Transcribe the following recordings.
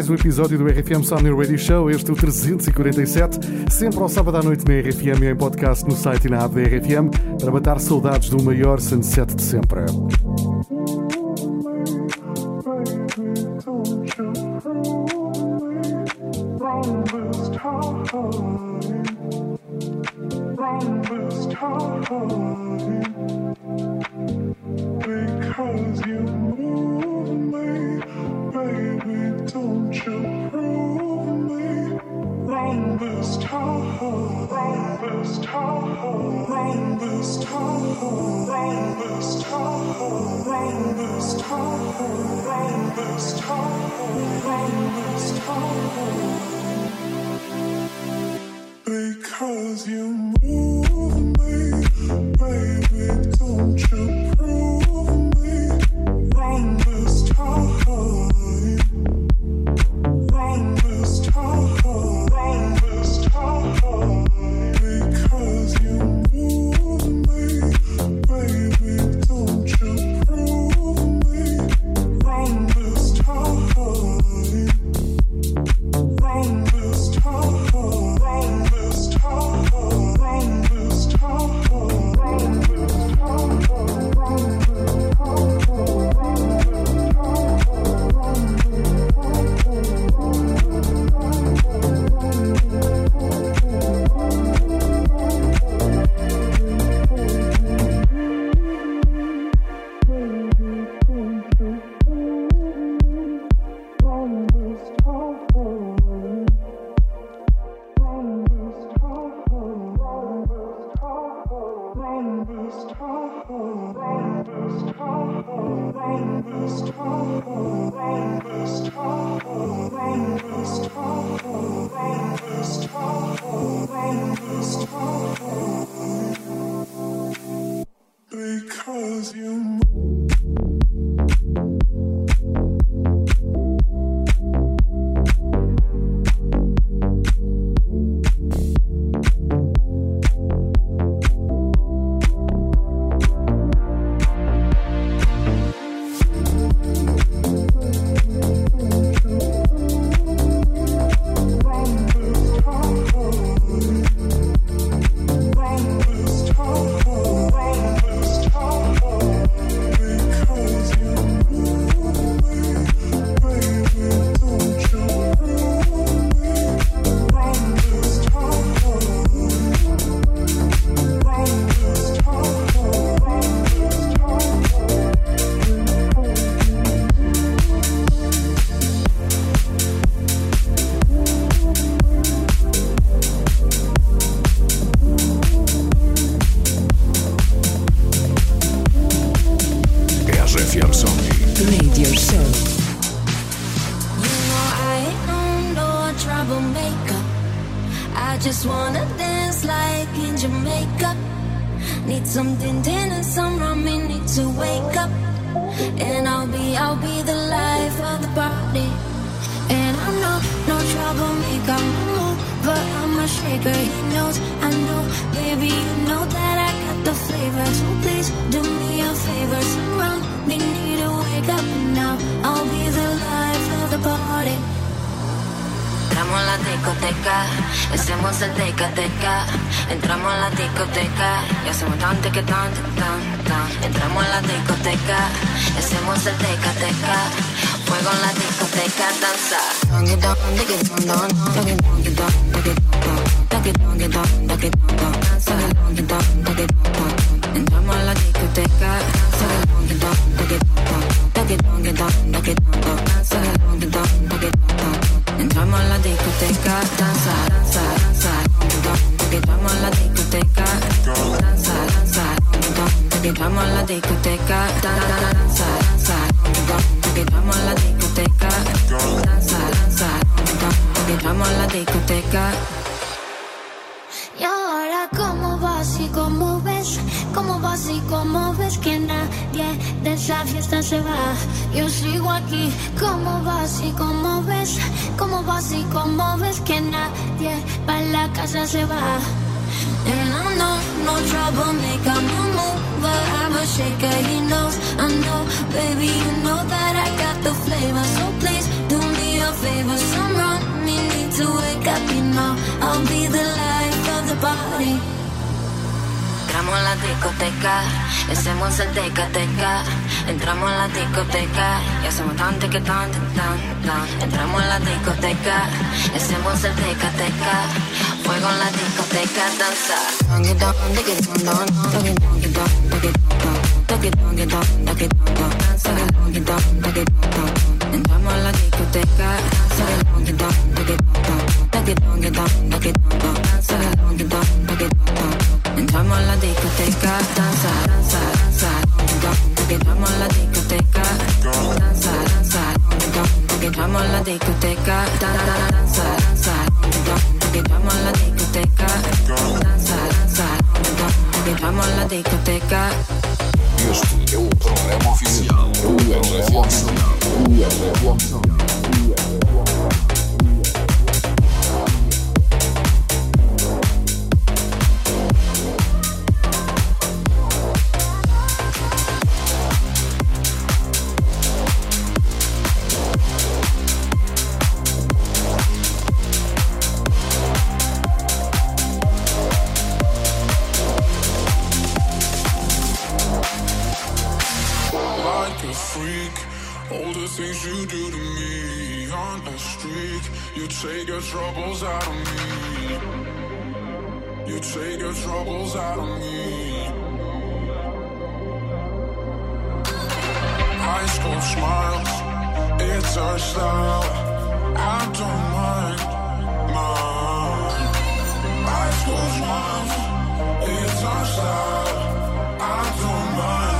mais um episódio do RFM Somni Radio Show, este é o 347, sempre ao sábado à noite na RFM e em podcast no site e na app da RFM, para matar saudades do maior sunset de sempre. I just wanna dance like in Jamaica. Need something thin and some rum, need to wake up. And I'll be, I'll be the life of the party. And I'm no, no troublemaker, no, but I'm a shaker. He knows, I know, baby, you know that I got the flavor. So please do me a favor, some rum, me, need to wake up now. I'll be the life of the party. Entramos a la discoteca, hacemos el teca teca. Entramos a la discoteca y hacemos tan que tan tan tan. Entramos a la discoteca, hacemos el teca teca. Fuego en la discoteca, danza. Entramos a la discoteca, danza. Entramos a la discoteca, danza, danza, danza, que entramos a la discoteca, danza, danza, que entramos a la discoteca, danza, danza, que entramos a la discoteca, danza, danza, que entramos a la discoteca. Y ahora cómo vas y cómo ves ves, cómo vas y cómo ves que nadie de esa fiesta se va. Yo sigo aquí, cómo vas y cómo ves, cómo vas y cómo ves que nadie para la casa se va. And I'm not no troublemaker, no mover, I'm a shaker, he knows, I know, baby, you know that I got the flavor, so please do me a favor, some run, me need to wake up, you know, I'll be the life of the party. Entramos en la discoteca, hacemos el teca teca. Entramos en la discoteca y hacemos tan que tan tan tan. Entramos en la discoteca, hacemos el teca teca. Fuego en la discoteca, danza. Entramos a la discoteca, Entramos a la discoteca, danza, danza, danza. Entramos a la discoteca, danza, danza. Entramos a la discoteca, danza, danza. Danza, danza. Entramos a la discoteca. Do Somnii It's our love. I don't mind, My school's closed it's our style. I don't mind.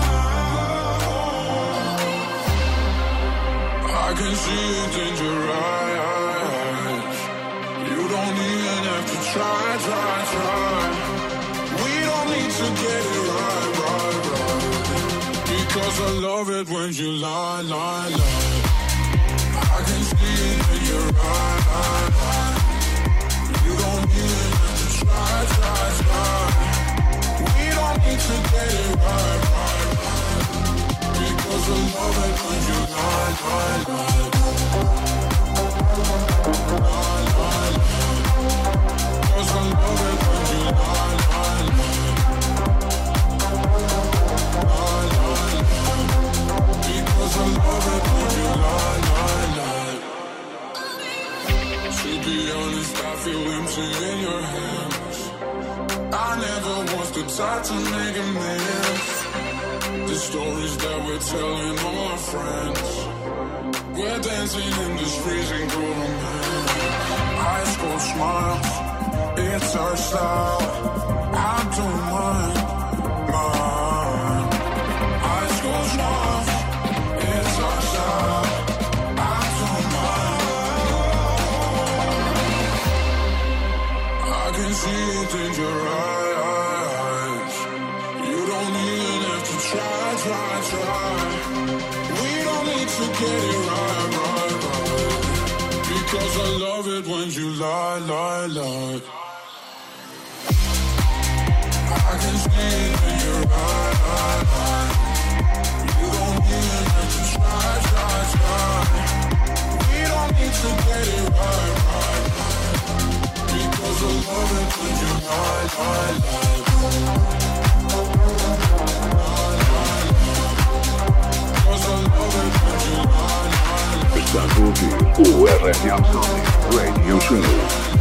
I can see it in your eyes. You don't even have to try, try, try. We don't need to get it right, right, right. Because I love it when you lie, lie, lie can see it in your eyes. You don't to try, try, try. We don't need to get it right, right, right. Because I love that when you lie, lie, lie. Lie, lie, lie. Lie, lie, lie. Lie, lie, lie. You lie, lie, lie. To be honest, I feel empty in your hands. I never was the type to make amends. The stories that we're telling all our friends. We're dancing in this freezing cold man. Ice cold smiles, it's our style. I don't mind. My Cause I love it when you lie, lie, lie. I can see it in your eyes. You don't even have to try, try, try. We don't need to get it right, right. Because I love it when you lie, lie, lie. Lie, lie, lie. Cause I love it when you lie. Sakuki URM Radio Show.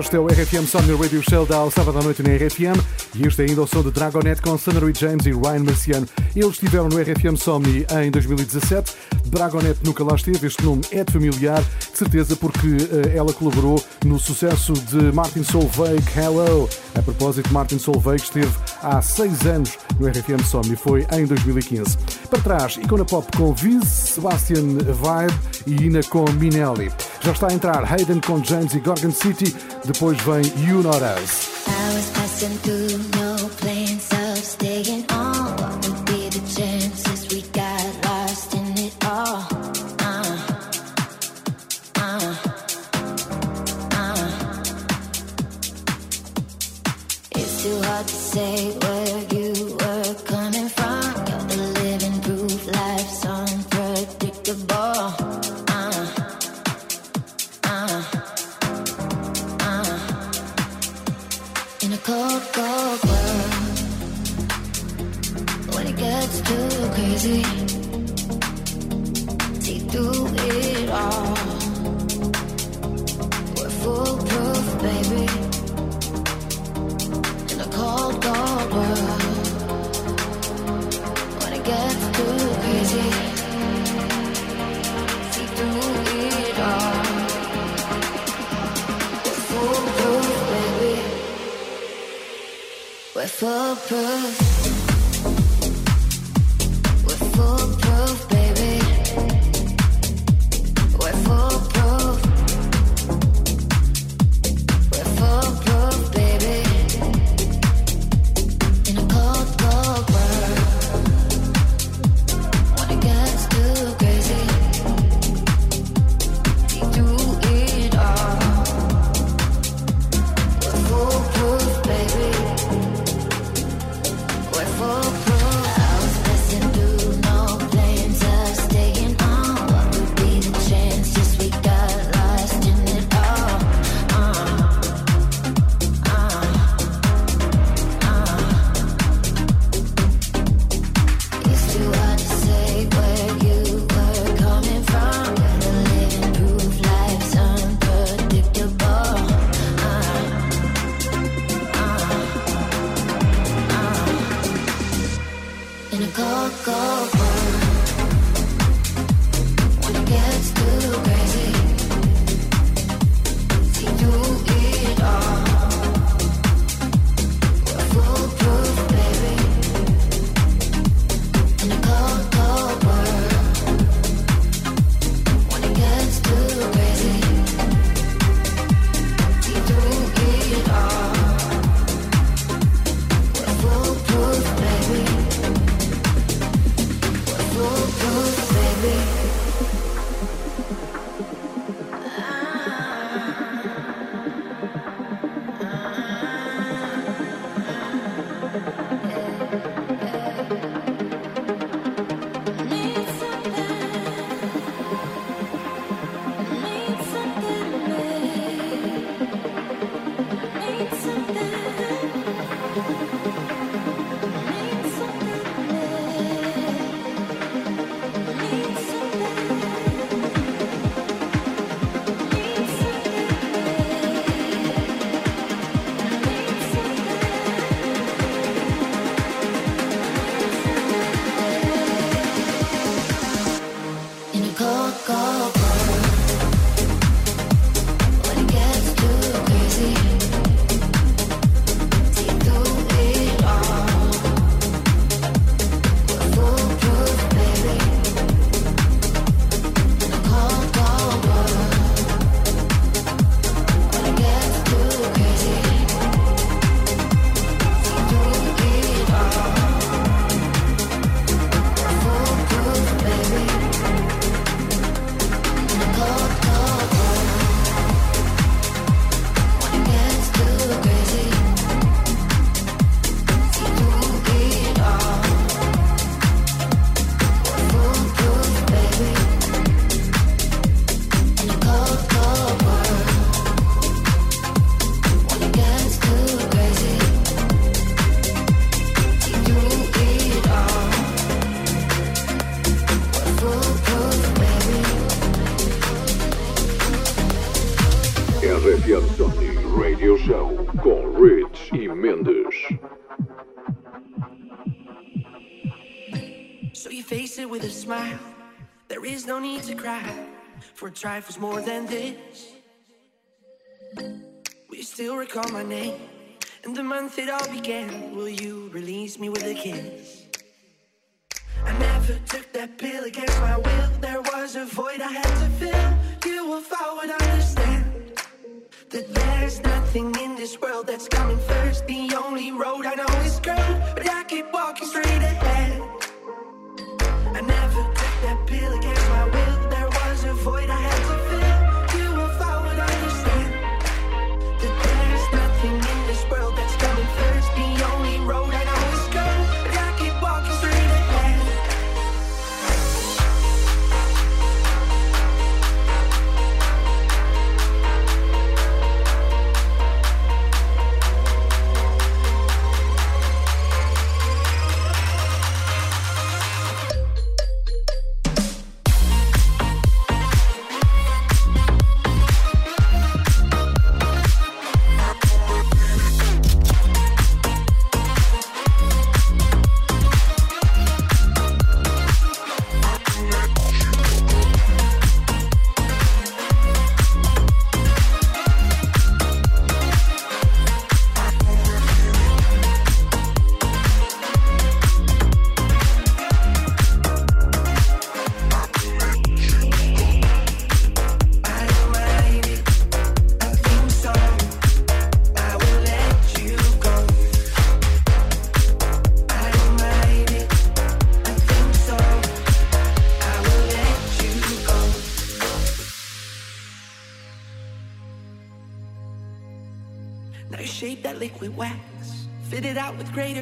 Este é o RFM Summer Radio Show da sábado à noite na RFM e este é ainda o som de Dragonet com Sunnery James e Ryan Marciano. Eles estiveram no RFM Somni em 2017. Dragonet nunca lá esteve, este nome é de familiar, de certeza porque uh, ela colaborou no sucesso de Martin Solveig, Hello. A propósito, Martin Solveig esteve há seis anos no RFM Somni, foi em 2015. Para trás, Icona Pop com Viz, Sebastian Vibe e Ina com Minelli. Já está a entrar Hayden com James e Gorgon City, depois vem You Not Us. trifles more than this. We still recall my name and the month it all began.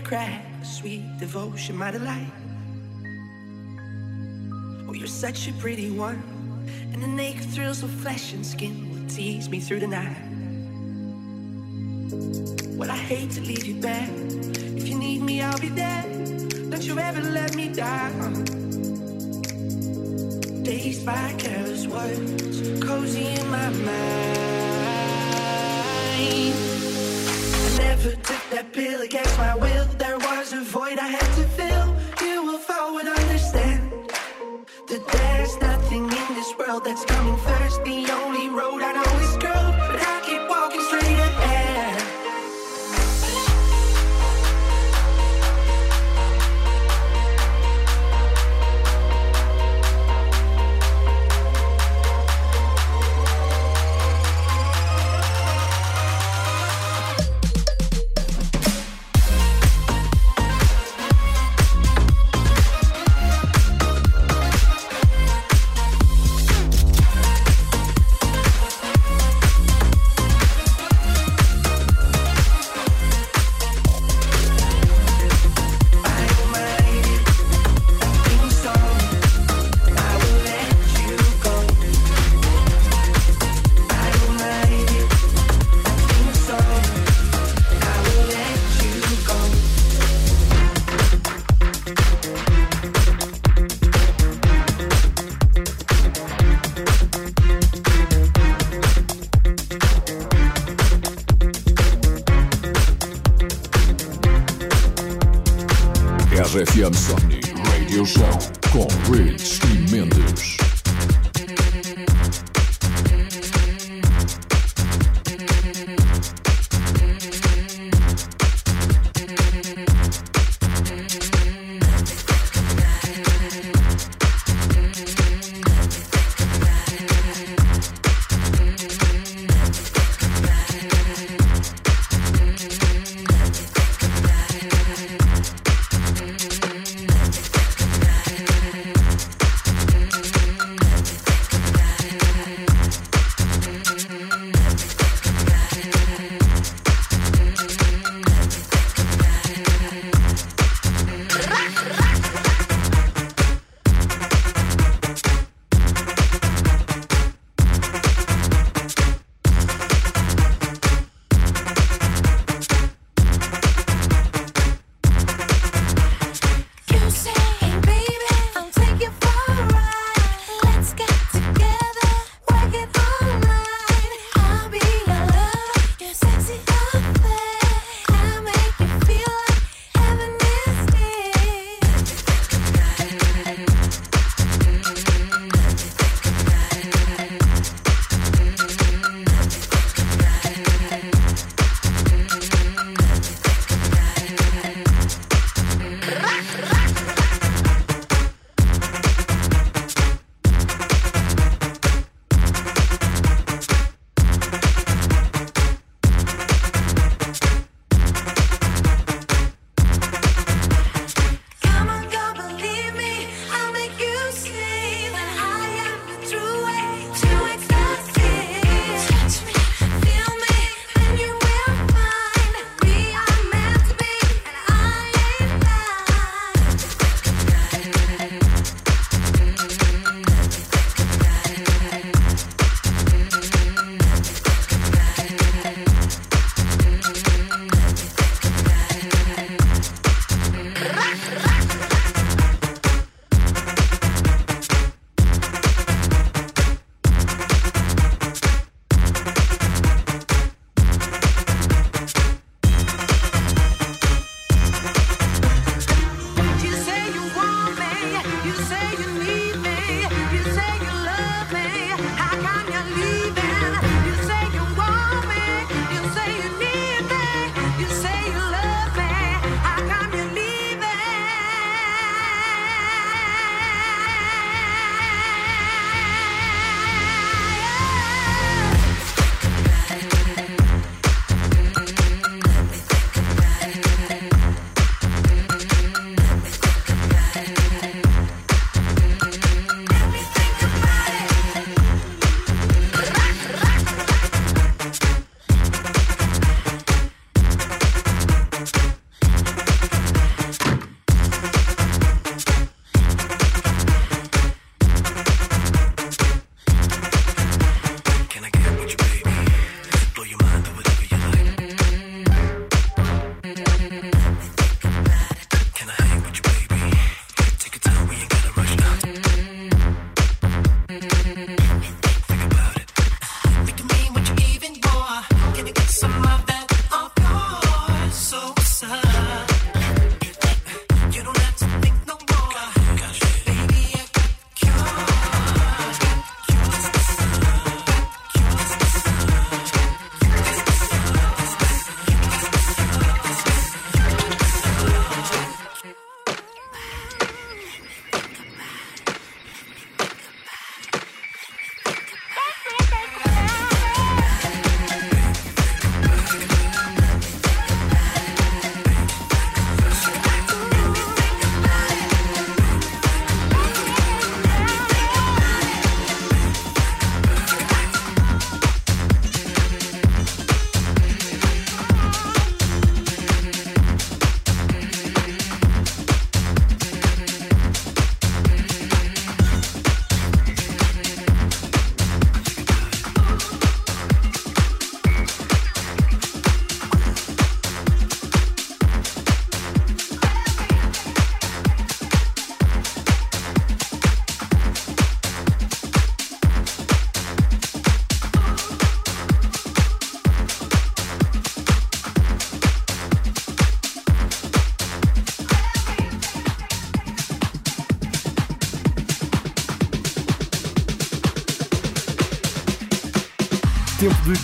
crack, sweet devotion, my delight. Oh, you're such a pretty one, and the naked thrills of flesh and skin will tease me through the night. Well, I hate to leave you back. If you need me, I'll be there. Don't you ever let me down. Dazed by careless words, cozy in my mind. I never took that pill against my will.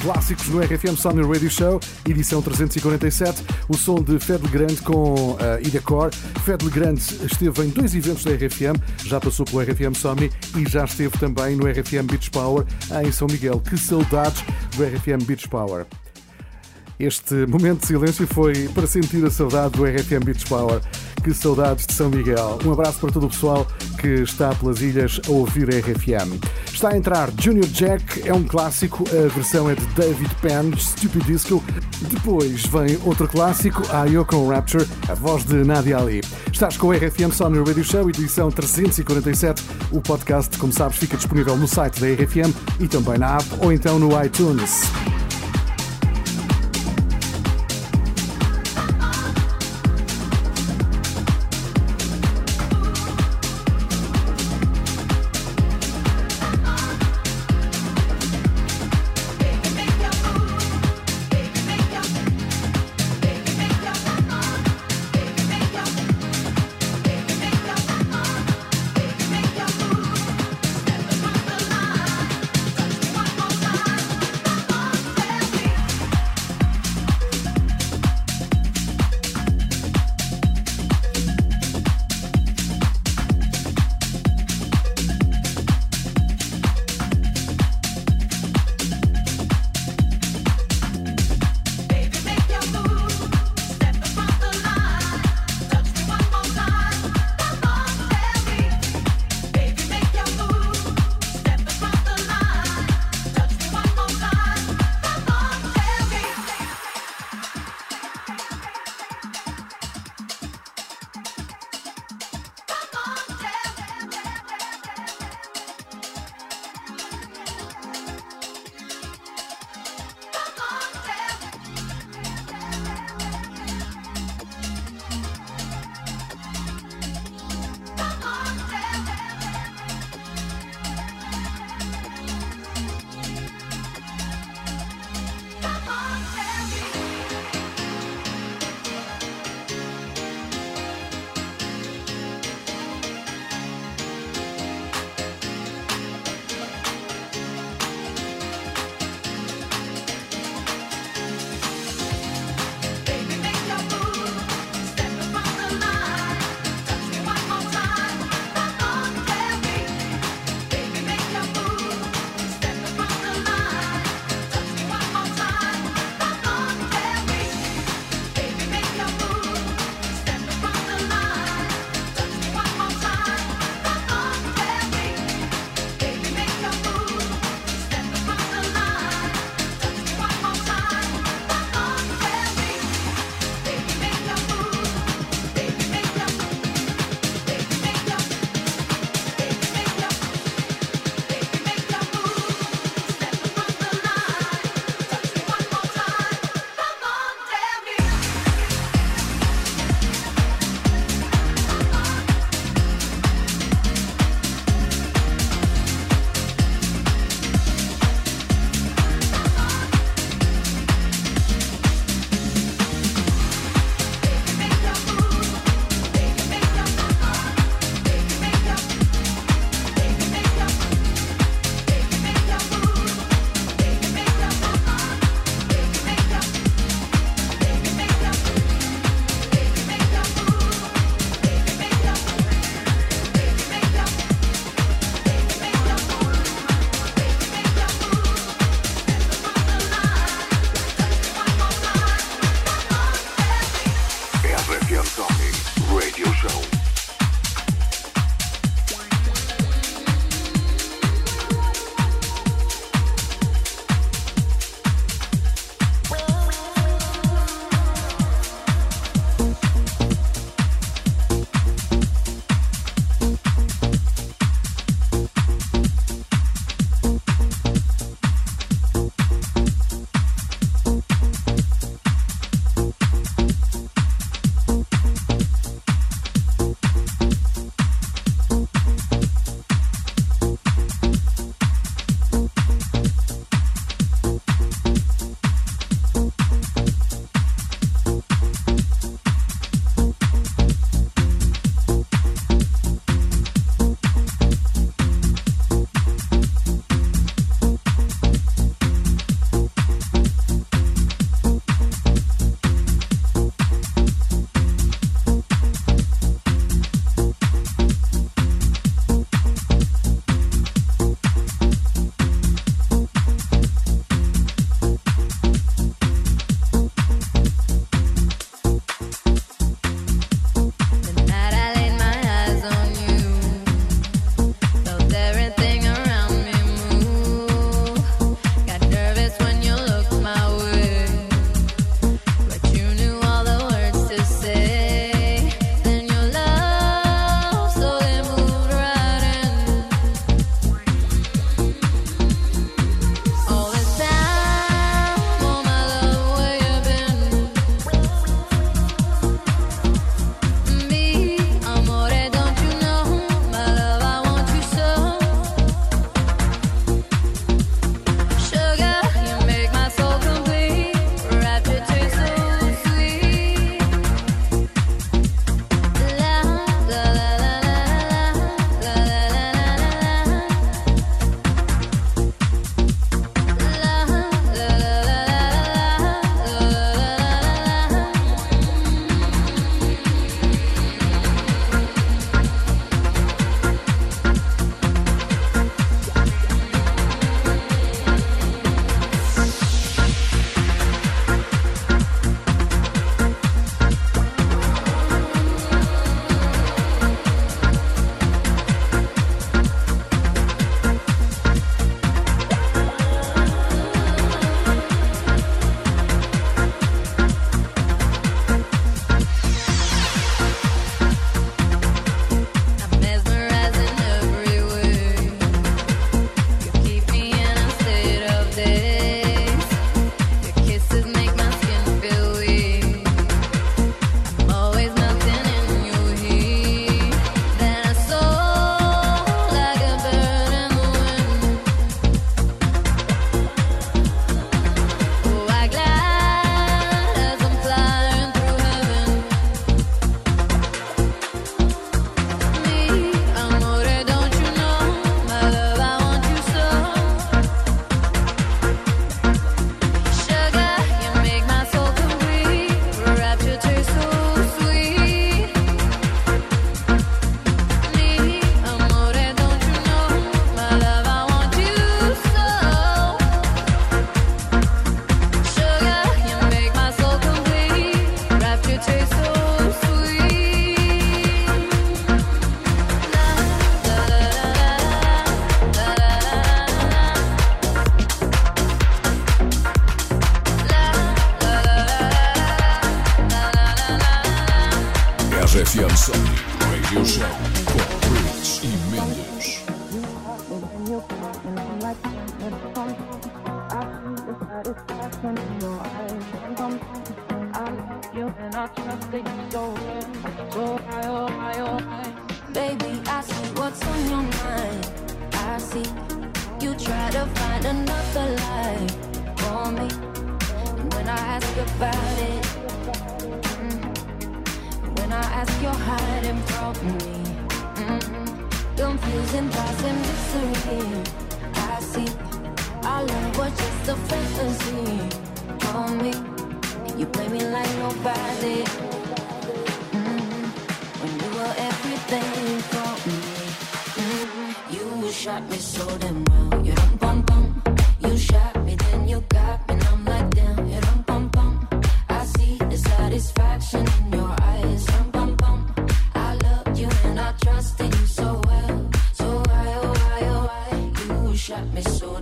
Clássicos no RFM Sony Radio Show, edição 347. O som de Fed Grande com uh, Ida Core. Fed Grande esteve em dois eventos da RFM, já passou pelo RFM Sony e já esteve também no RFM Beach Power em São Miguel. Que saudades do RFM Beach Power. Este momento de silêncio foi para sentir a saudade do RFM Beach Power. Que saudades de São Miguel. Um abraço para todo o pessoal que está pelas ilhas a ouvir a RFM. Está a entrar Junior Jack, é um clássico, a versão é de David Penn, Stupid Disco. Depois vem outro clássico, a Rapture, a voz de Nadia Ali. Estás com o RFM Sony Radio Show, edição 347. O podcast, como sabes, fica disponível no site da RFM e também na app ou então no iTunes.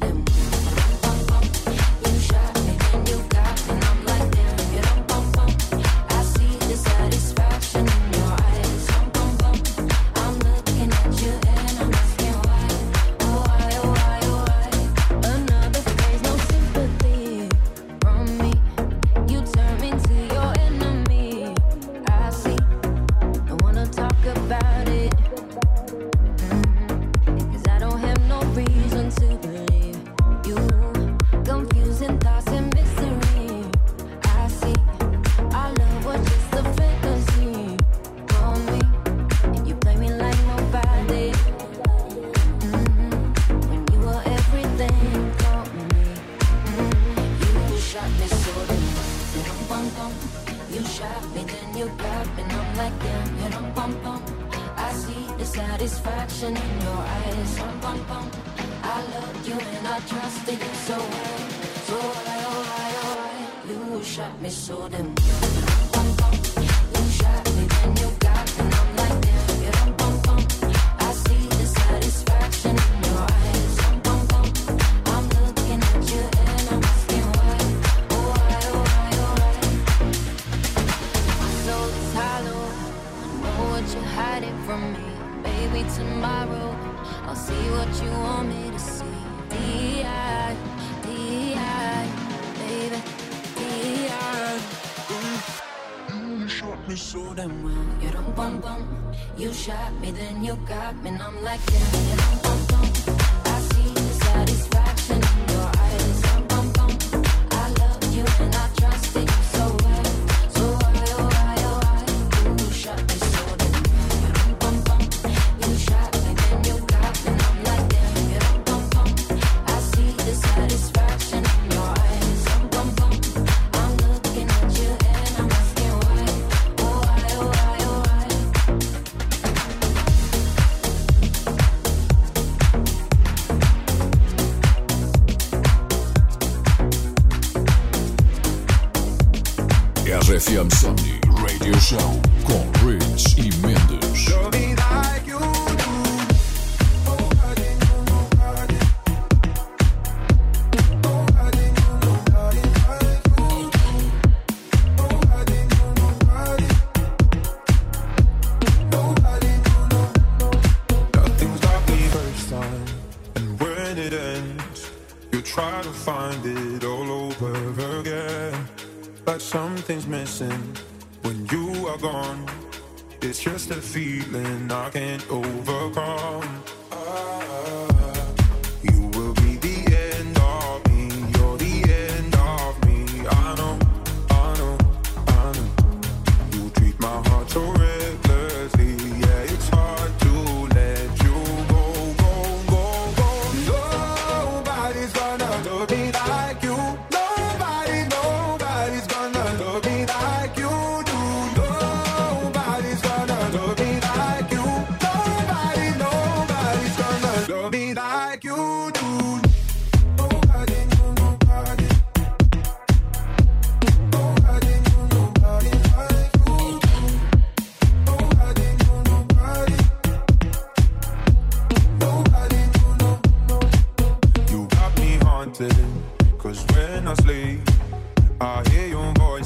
Shot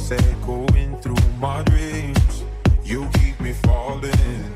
I through my dreams. You keep me through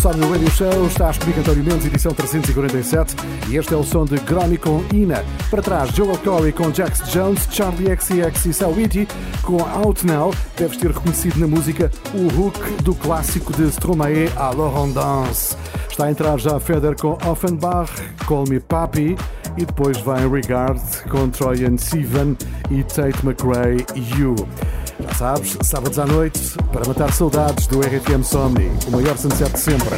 Song no Radio Show. Estás comigo, António Mendes, edição 347. E este é o som de Gromi com Ina. Para trás, Joel Corey com Jax Jones, Charlie XCX e Sawiti com Out Now. Deves ter reconhecido na música o hook do clássico de Stromae à Laurent Dance. Está a entrar já Feder com Offenbach, Call Me Papi. E depois vem Regard com Troyan Sivan e Tate McRae You. Sabes, sábados à noite, para matar saudades do RFM Somni, o maior sunset de sempre.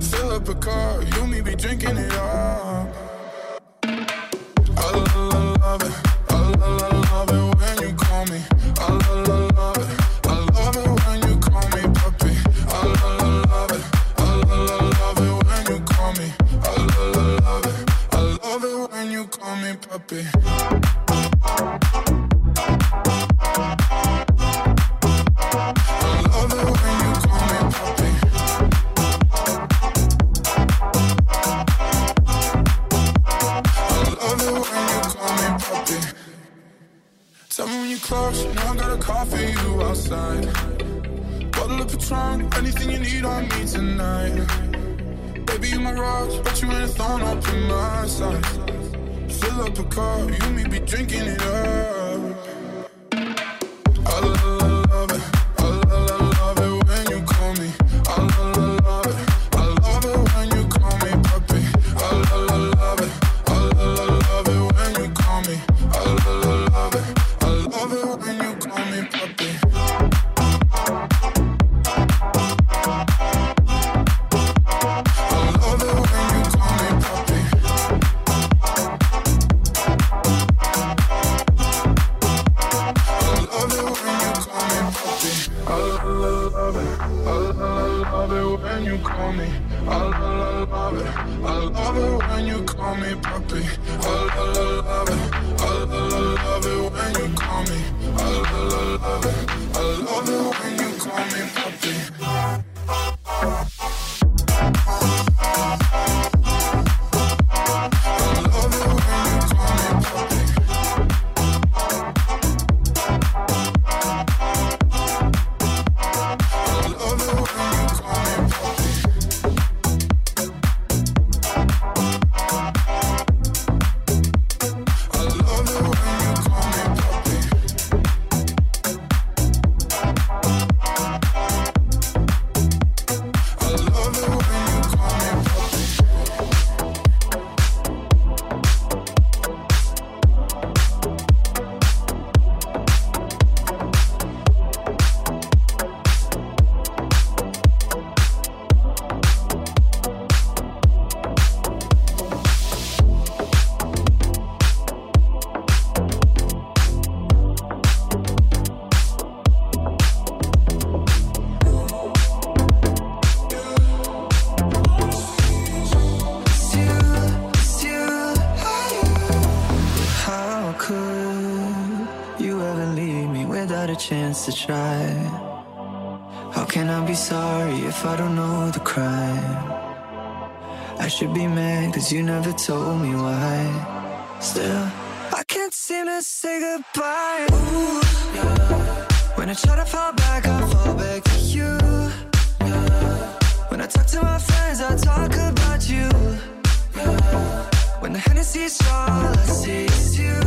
Fill up a car, you be drinking it up. Me should be mad cause you never told me why. Still, I can't seem to say goodbye. Ooh, yeah. When I try to fall back, I fall back to you. Yeah. When I talk to my friends, I talk about you. When the Hennessy's all I see you,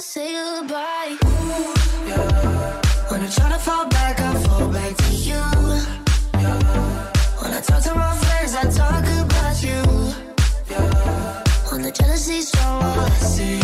say goodbye. Ooh, yeah. When I try to fall back, I fall back to you. Yeah. When I talk to my friends, I talk about you. Yeah. When the jealousy's strong, all I see.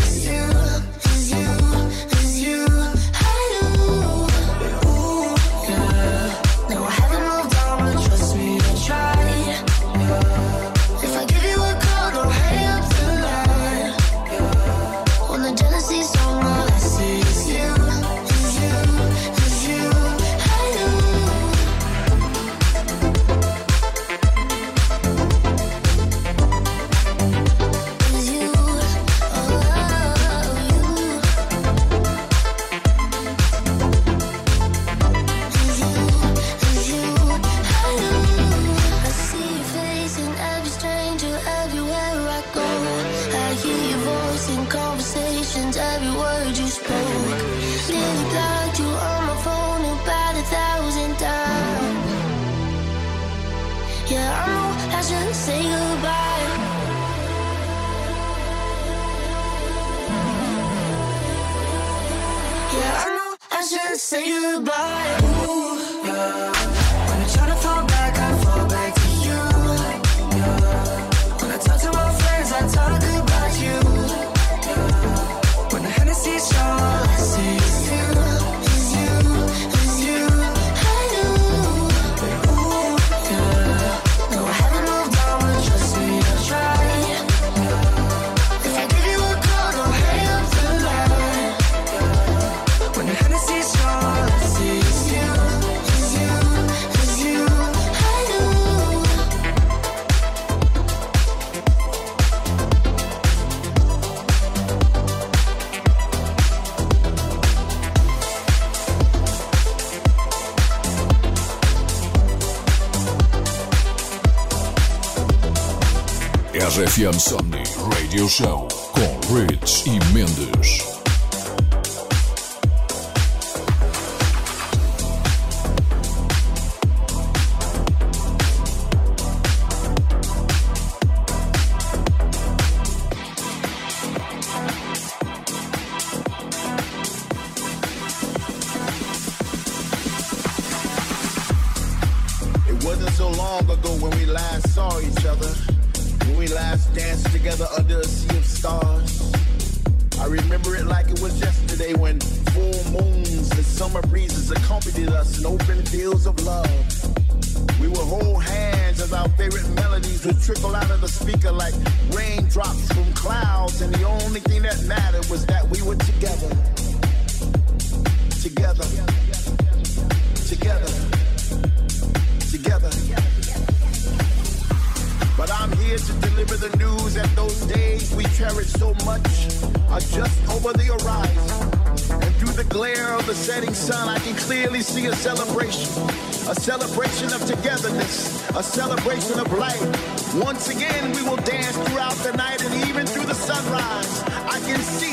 FM Somni Radio Show com Rich e Mendes.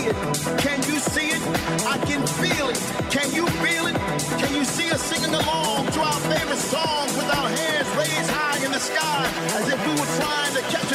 it? Can you see it? I can feel it. Can you feel it? Can you see us singing along to our favorite songs with our hands raised high in the sky as if we were trying to catch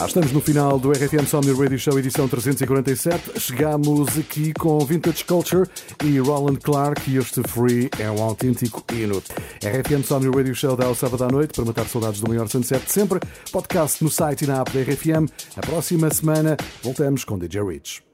Já estamos no final do RFM Somni Radio Show edição 347. Chegamos aqui com Vintage Culture e Roland Clark e este Free é um autêntico hino. RFM Somni Radio Show dá ao sábado à noite para matar saudades do maior sunset de sempre. Podcast no site e na app da RFM. A próxima semana voltamos com DJ Rich.